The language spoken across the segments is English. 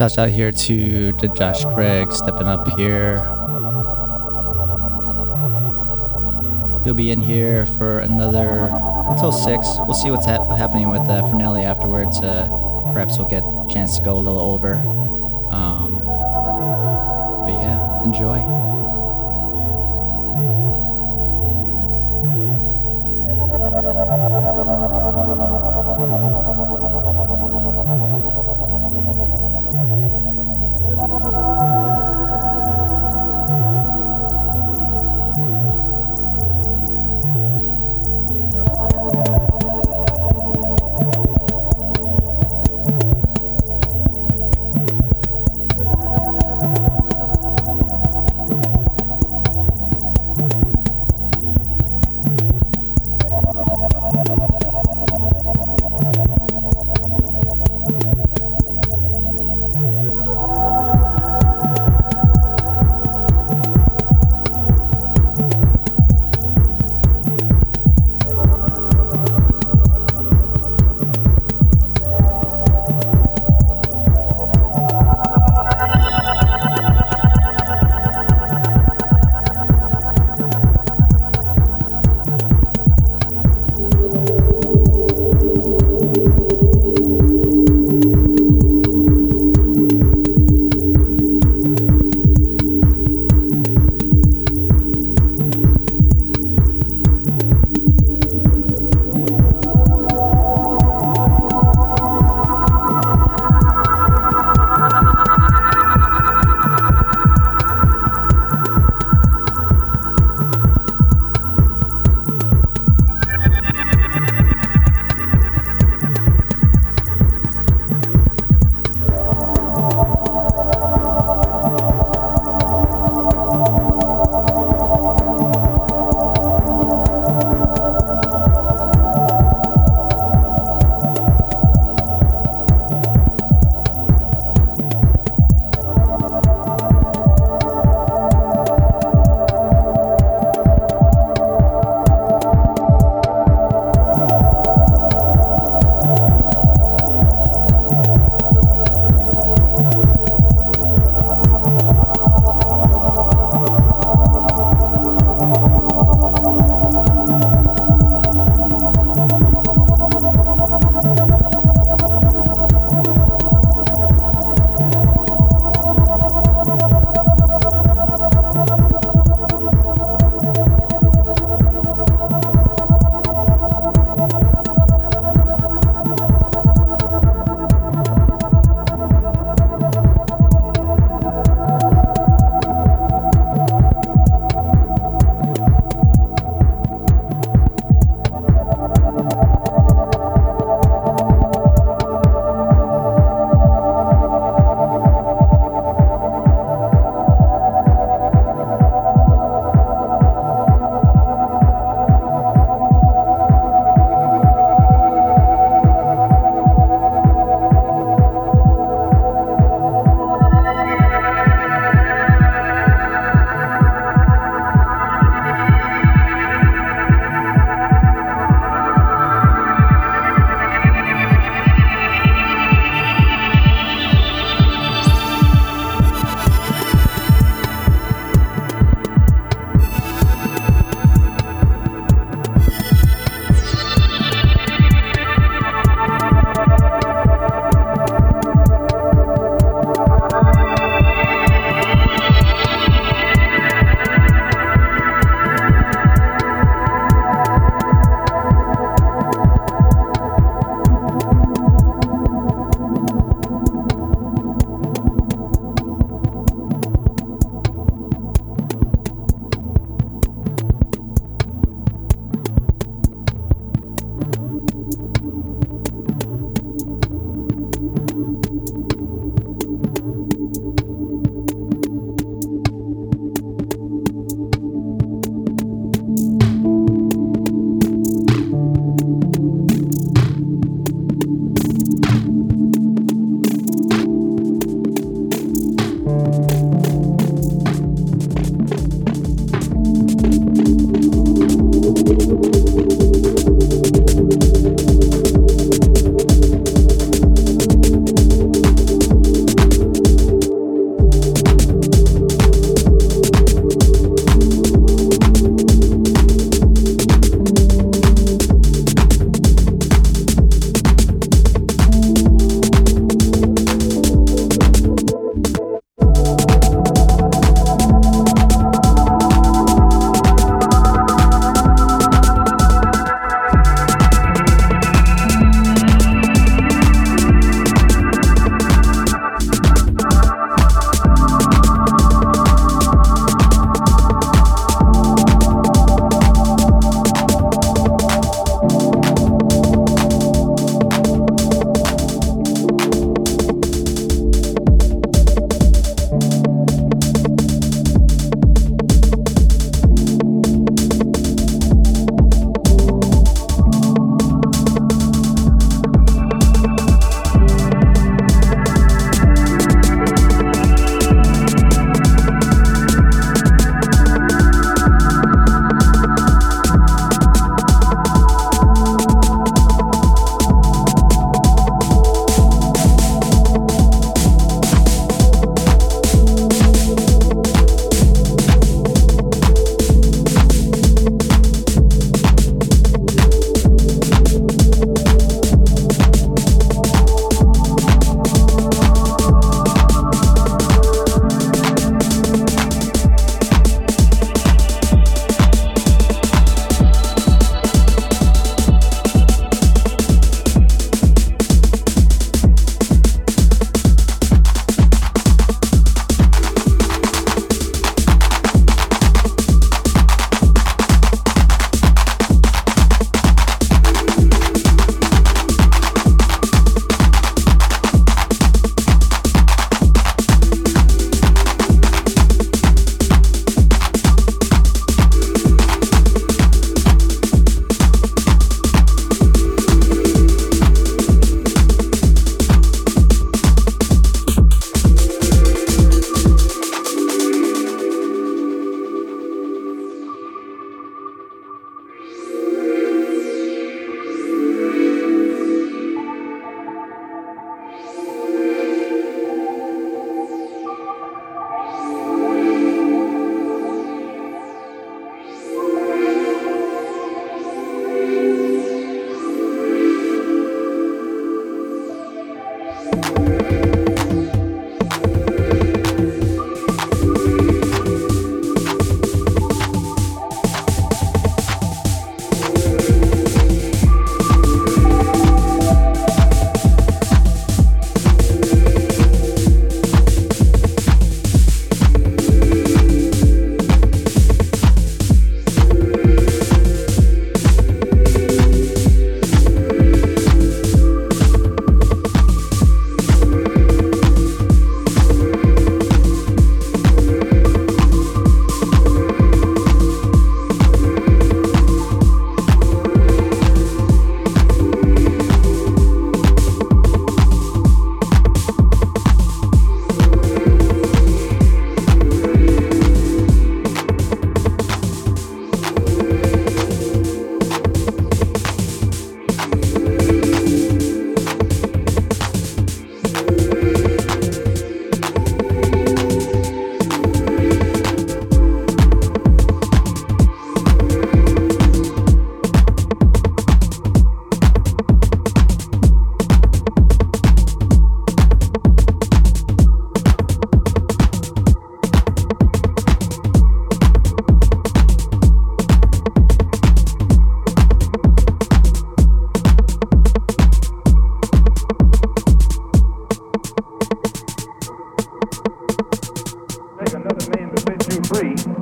Shouts out here to, to Josh Craig stepping up here. He'll be in here for another until six. We'll see what's hap- happening with uh, Fernelli afterwards. Uh, perhaps we'll get a chance to go a little over. Um, but yeah, enjoy.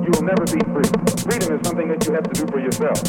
you will never be free. Freedom is something that you have to do for yourself.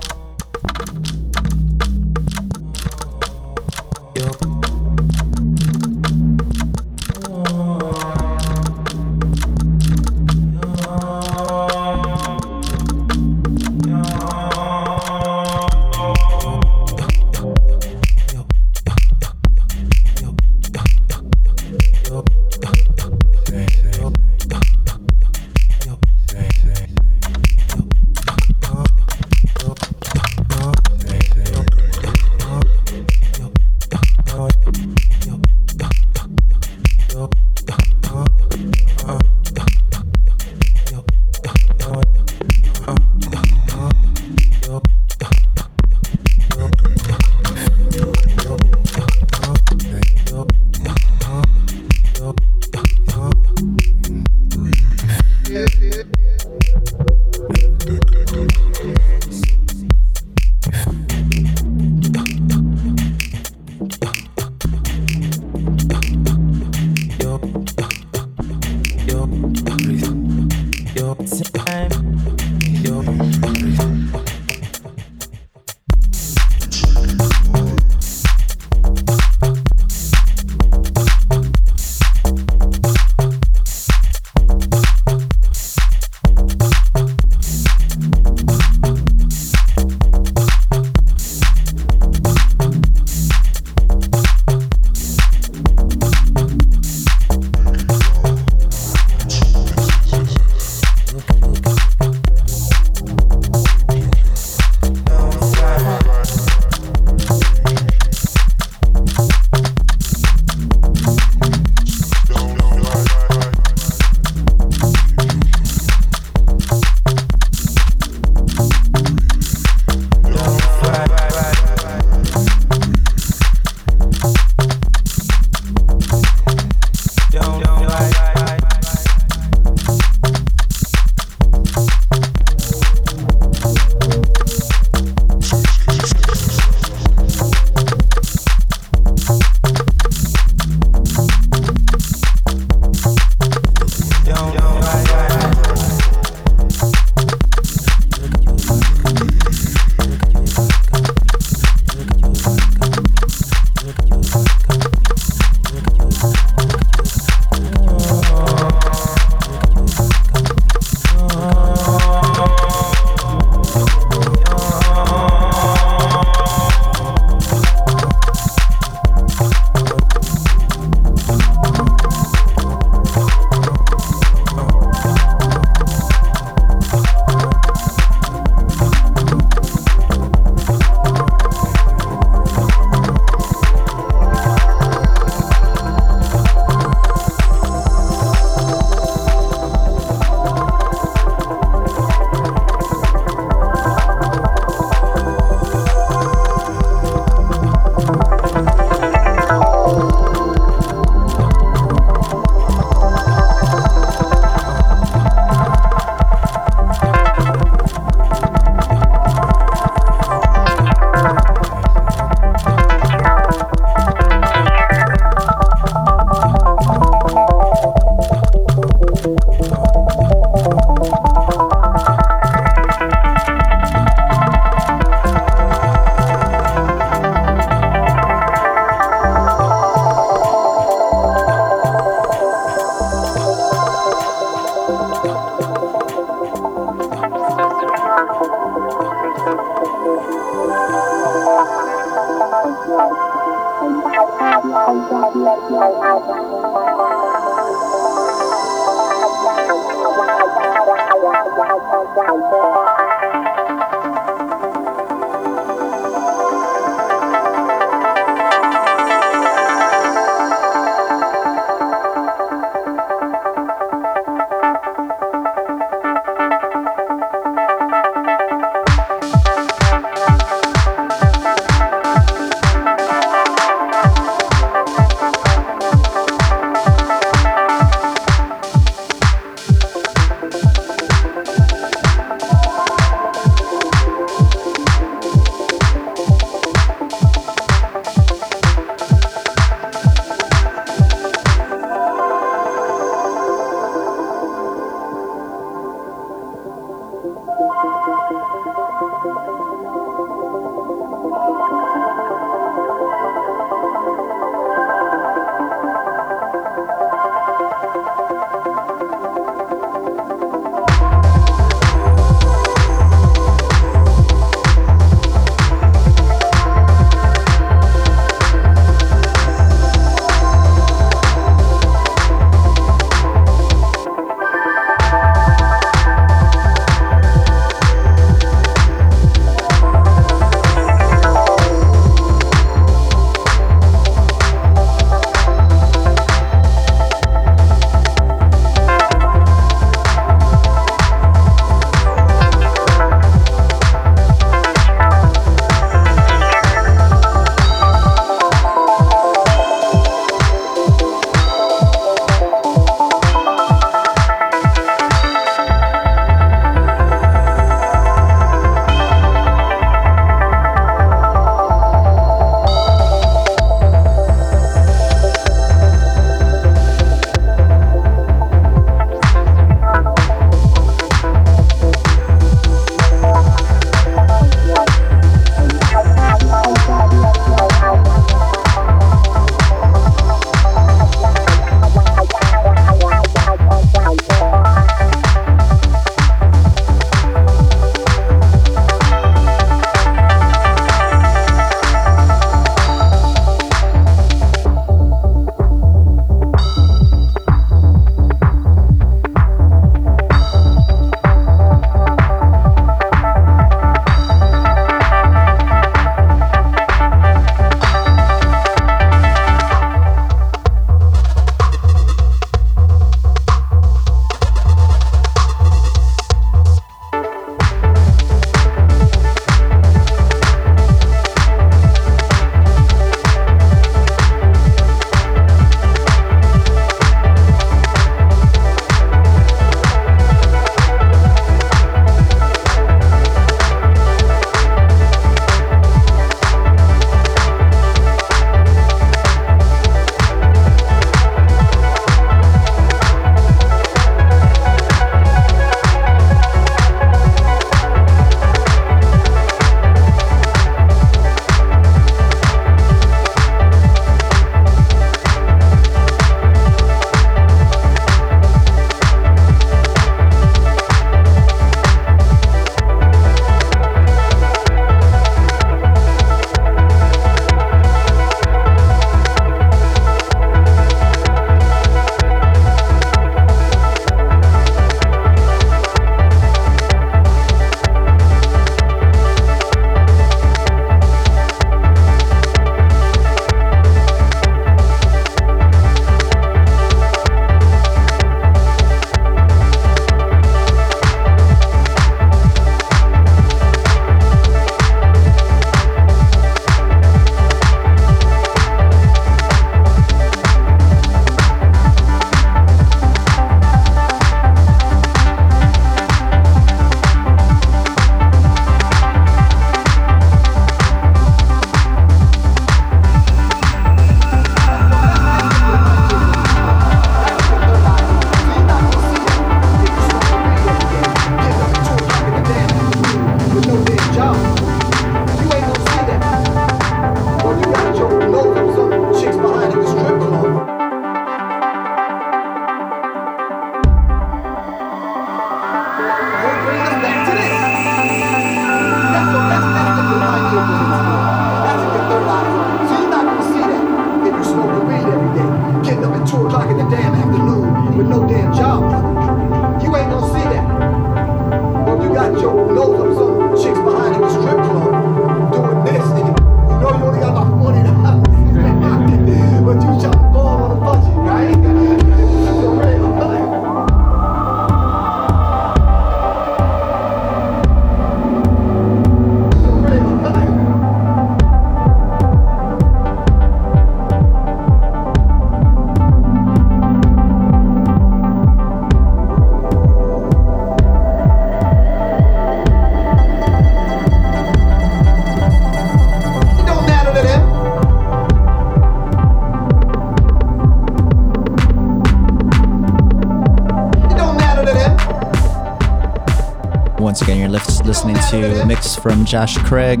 Once again, you're listening to a mix from Josh Craig.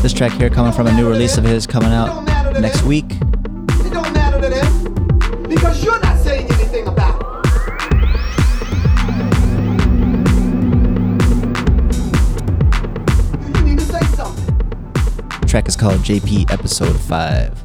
This track here coming from a new release of his coming out next week. Track is called JP Episode 5.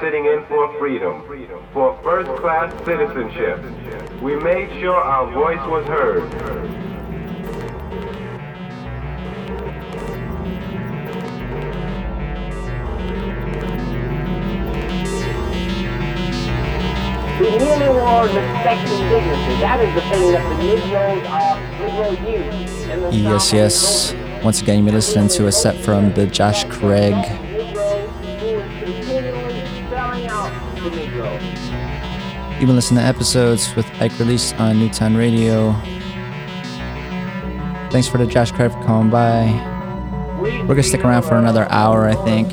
Sitting in for freedom, for first class citizenship. We made sure our voice was heard. We merely were respecting dignity. That is the thing that the Negroes are, Negro youth. in the Yes, yes. Once again, you're listening to a set from the Josh Craig You've been listening to episodes with Ike Release on Newtown Radio. Thanks for the Josh Craig for coming by. We're gonna stick around for another hour, I think.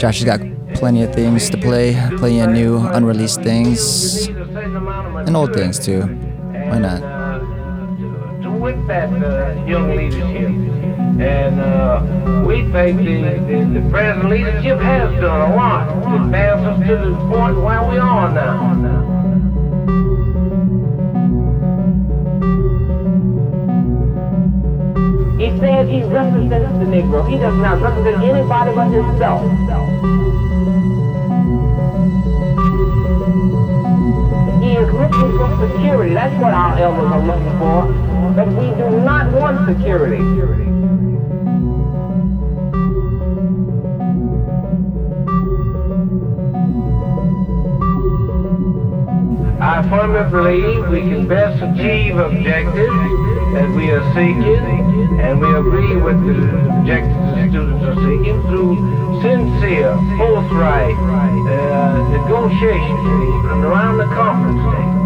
Josh has got plenty of things to play, plenty of new unreleased things, and old things too. Why not? That uh, young leadership. And uh, we think the, the, the present leadership has done a lot to advance us to the point where we are now. He says he represents the Negro. He does not represent anybody but himself. He is looking for security. That's what our elders are looking for. But we do not want security. I firmly believe we can best achieve objectives that we are seeking, and we agree with the objectives the students are seeking through sincere, forthright uh, negotiations around the conference table.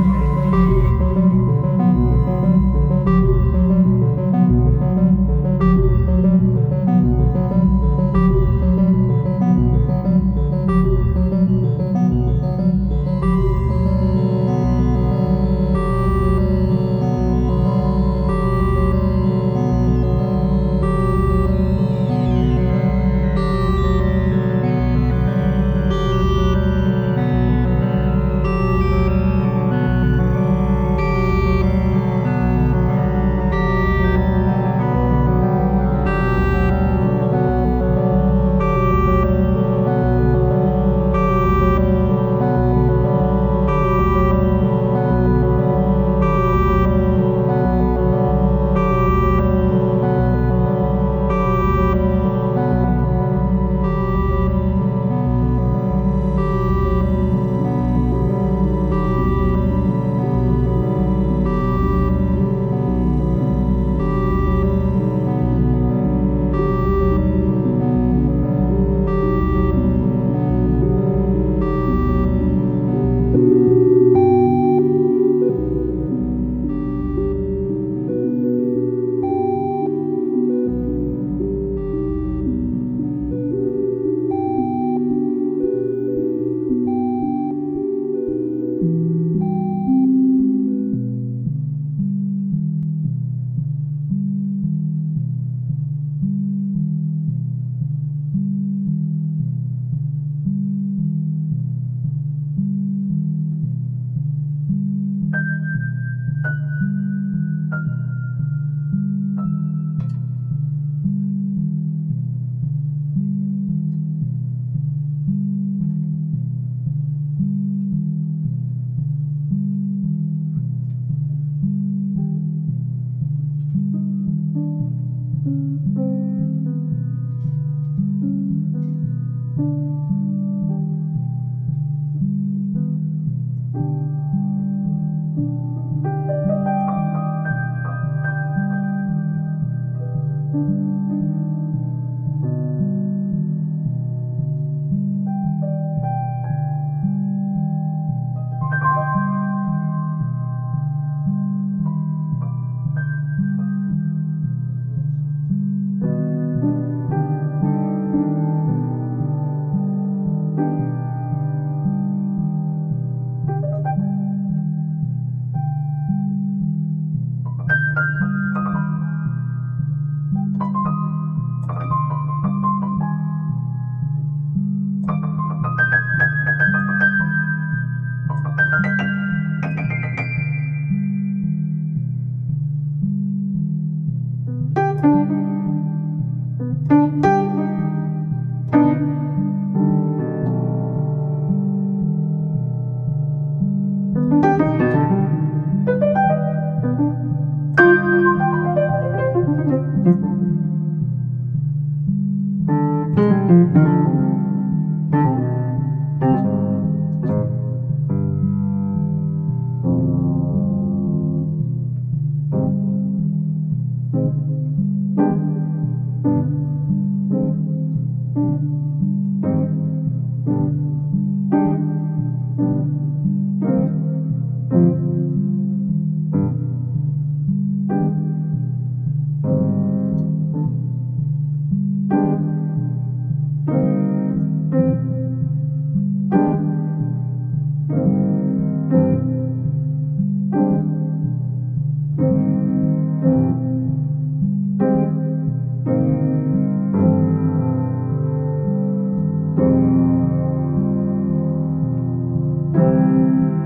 Música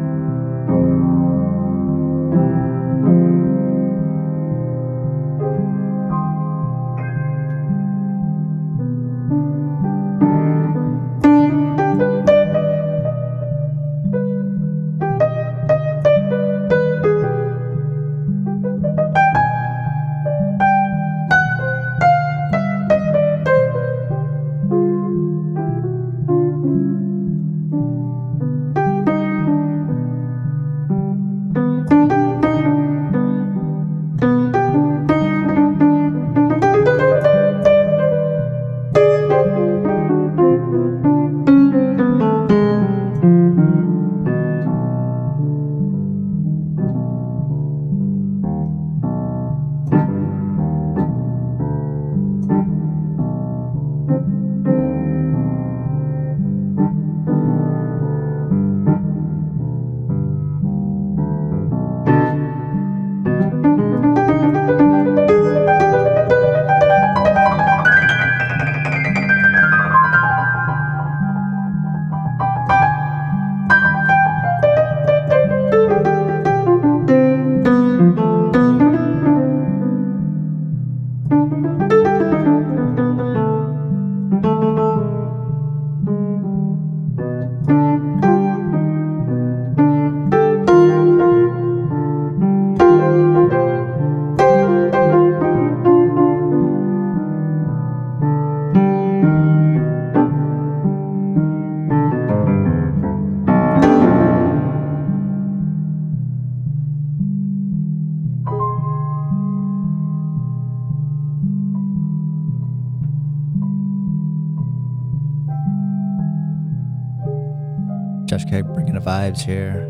vibes here.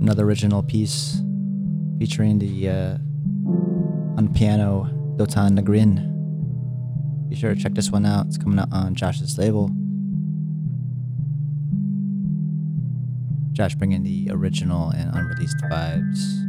Another original piece featuring the uh, on piano Dotan Nagrin. Be sure to check this one out. It's coming out on Josh's label. Josh bringing the original and unreleased vibes.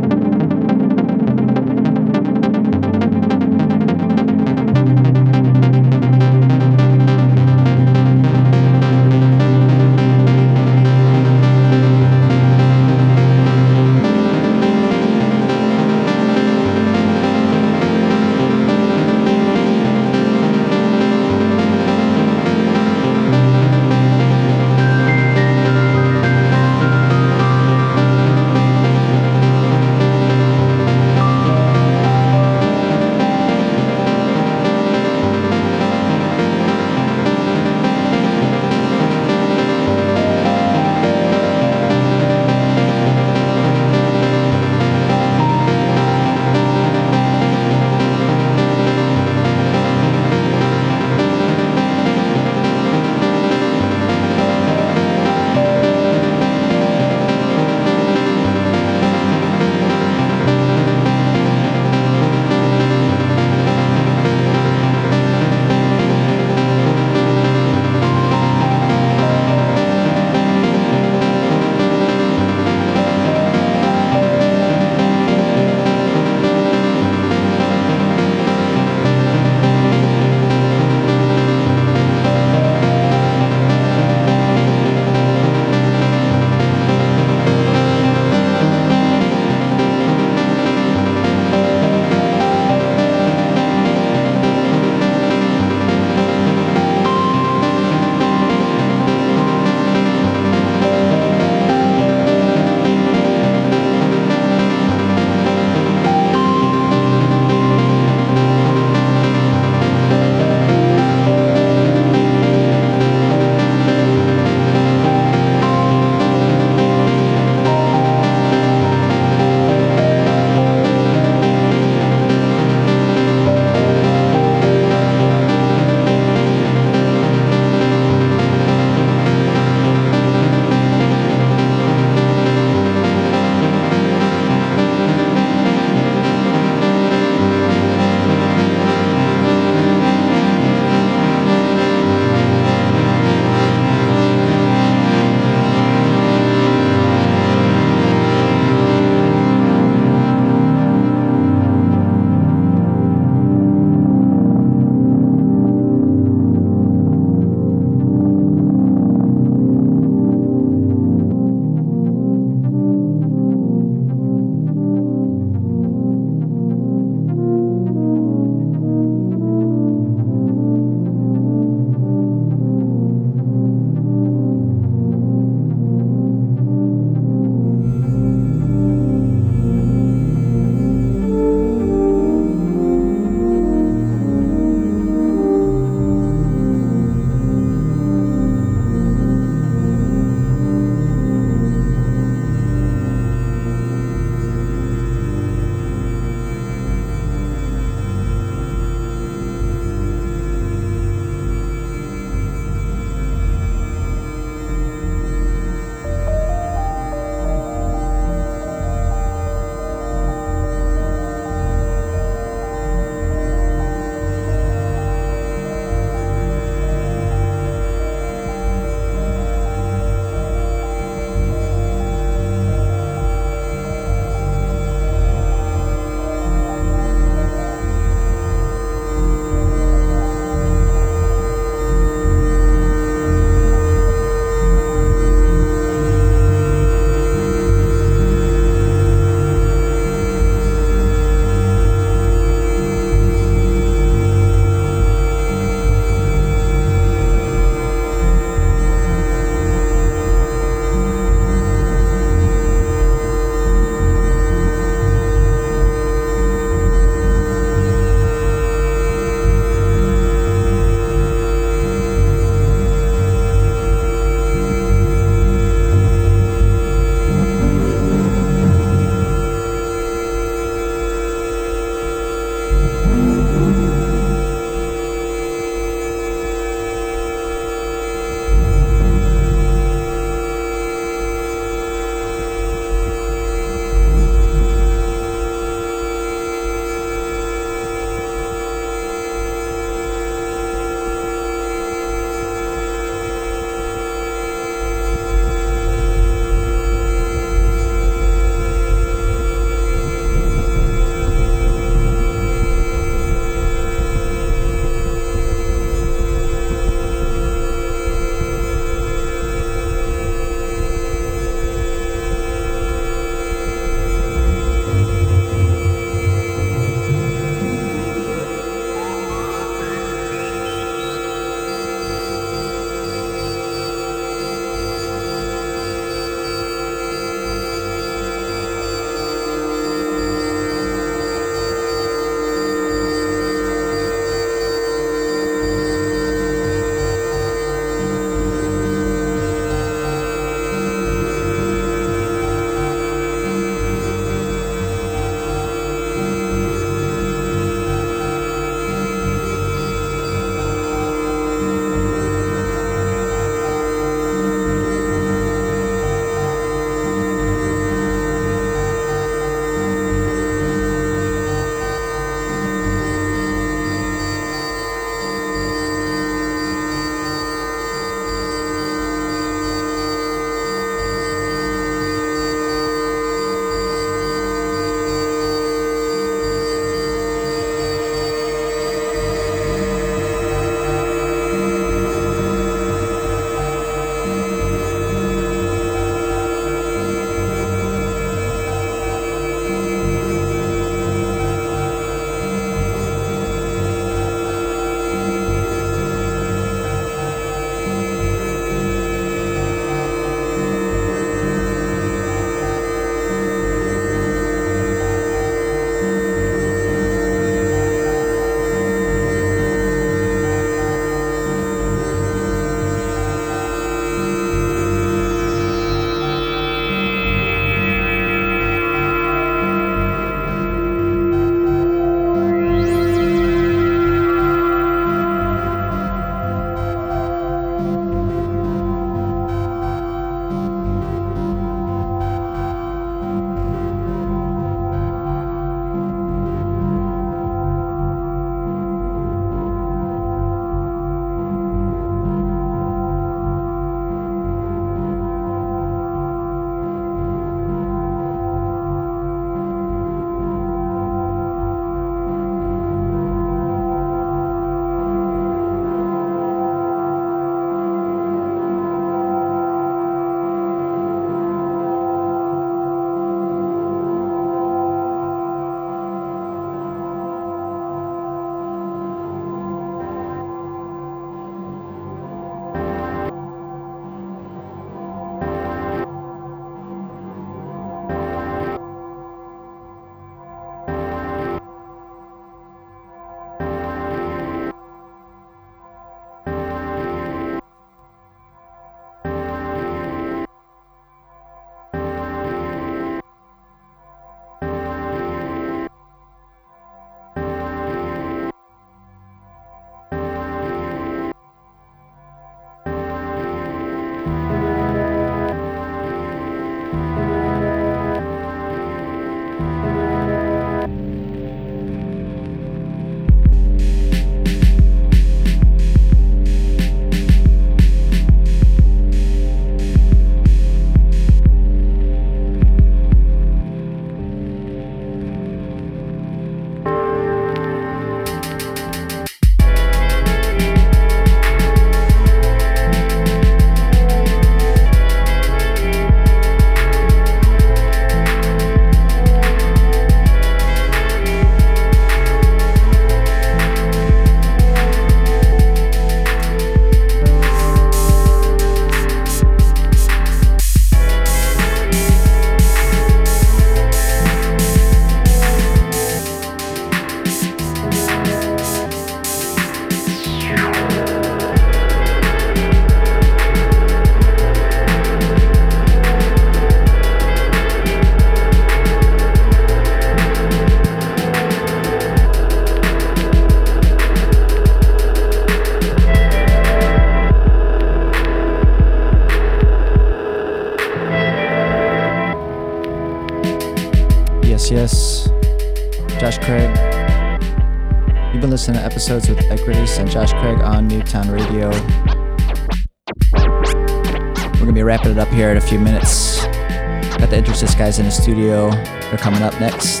Studio. They're coming up next.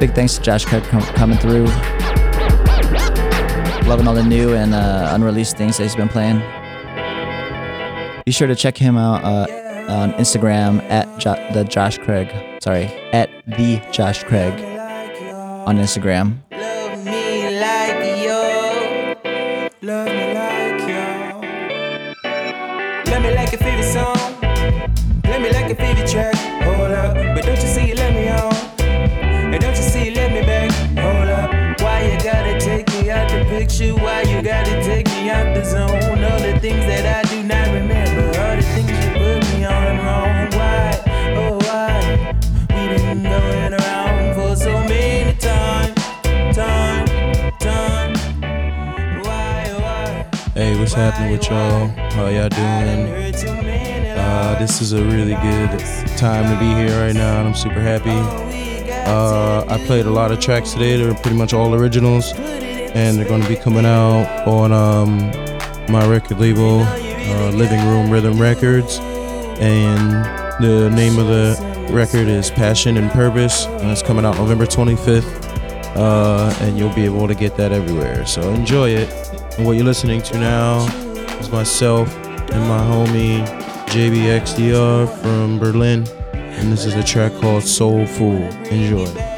Big thanks to Josh Craig com- coming through. Loving all the new and uh, unreleased things that he's been playing. Be sure to check him out uh, on Instagram at jo- the Josh Craig. Sorry, at the Josh Craig on Instagram. How y'all doing? Uh, this is a really good time to be here right now, and I'm super happy. Uh, I played a lot of tracks today. They're pretty much all originals, and they're going to be coming out on um, my record label, uh, Living Room Rhythm Records. And the name of the record is Passion and Purpose, and it's coming out November 25th. Uh, and you'll be able to get that everywhere. So enjoy it. And what you're listening to now is myself and my homie JBXDR from Berlin. And this is a track called Soul Fool. Enjoy.